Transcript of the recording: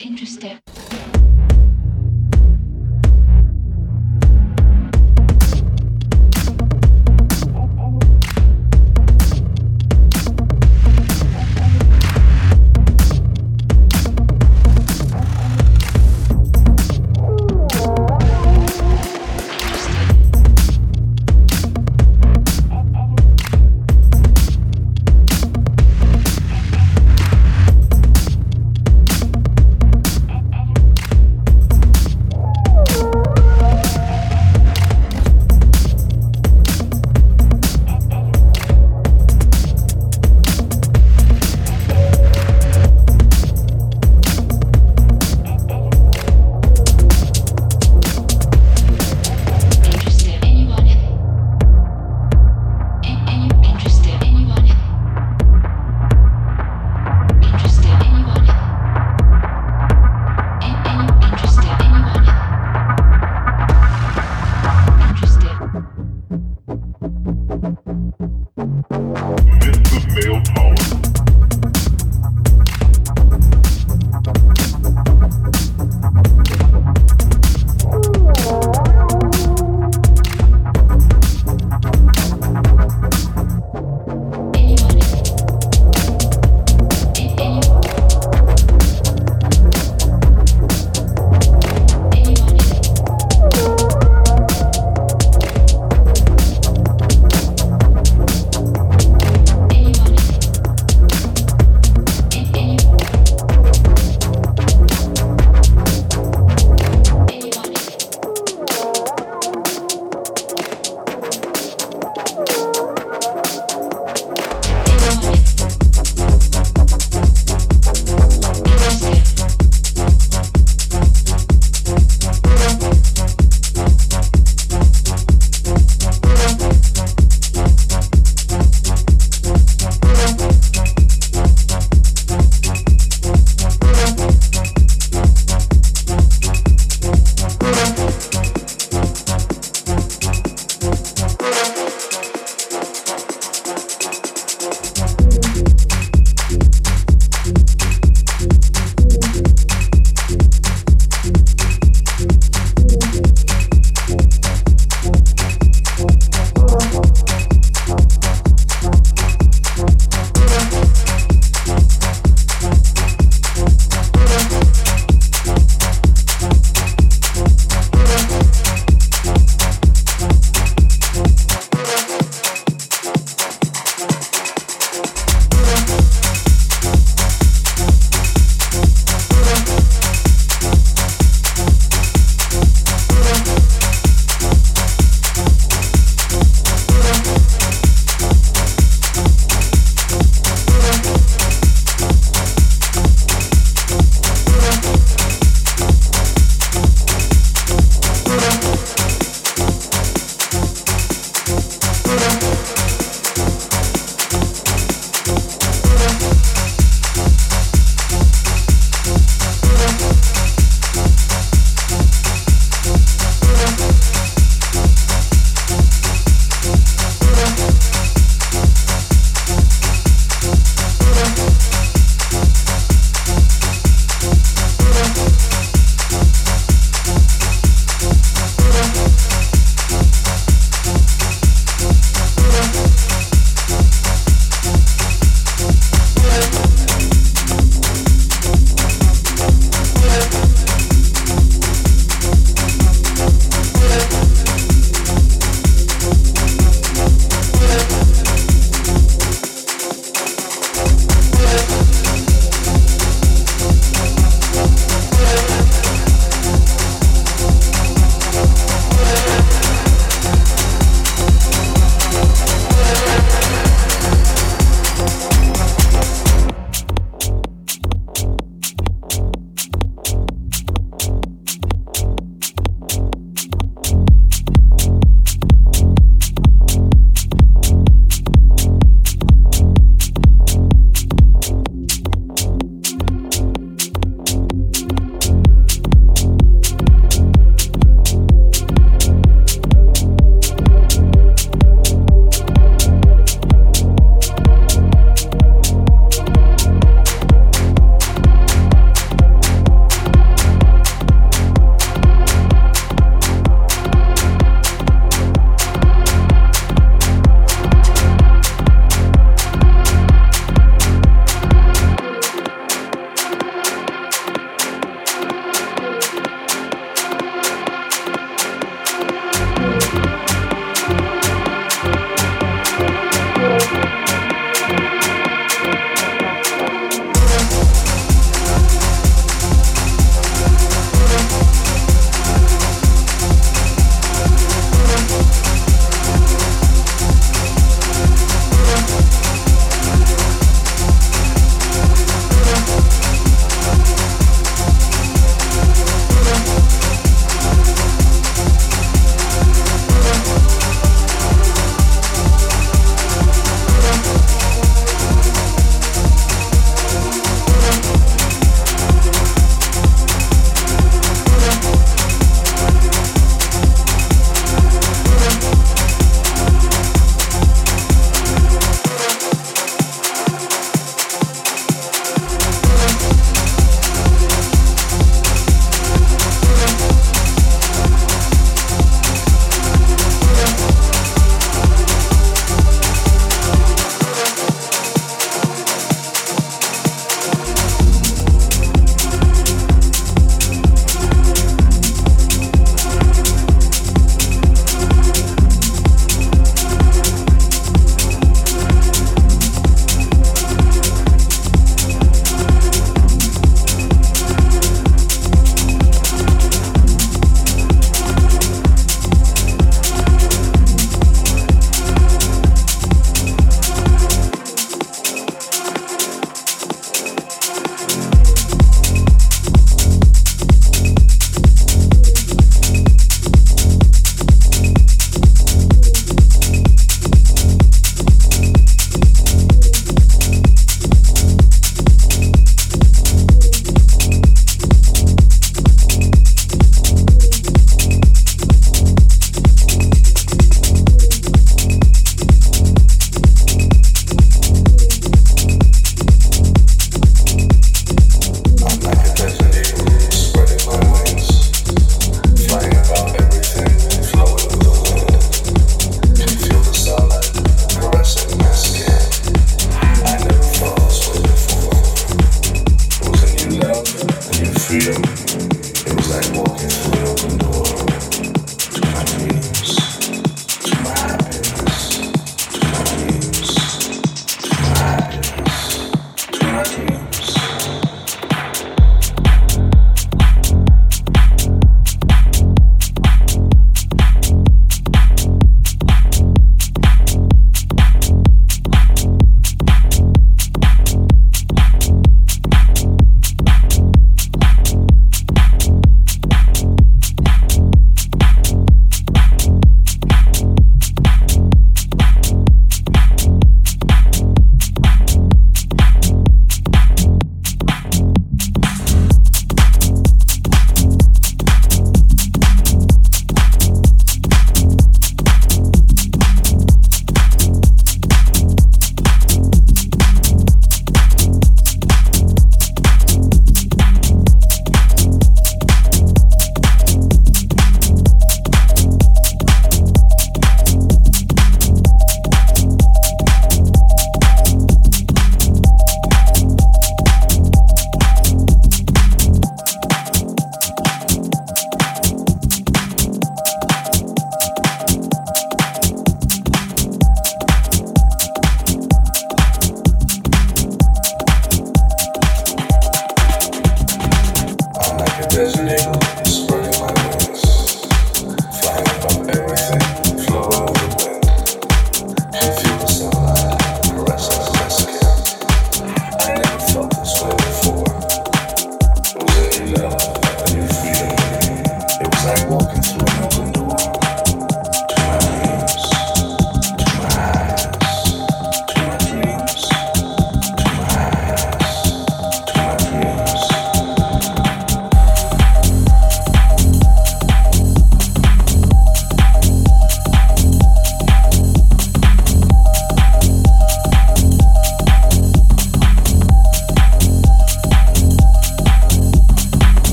Interesting.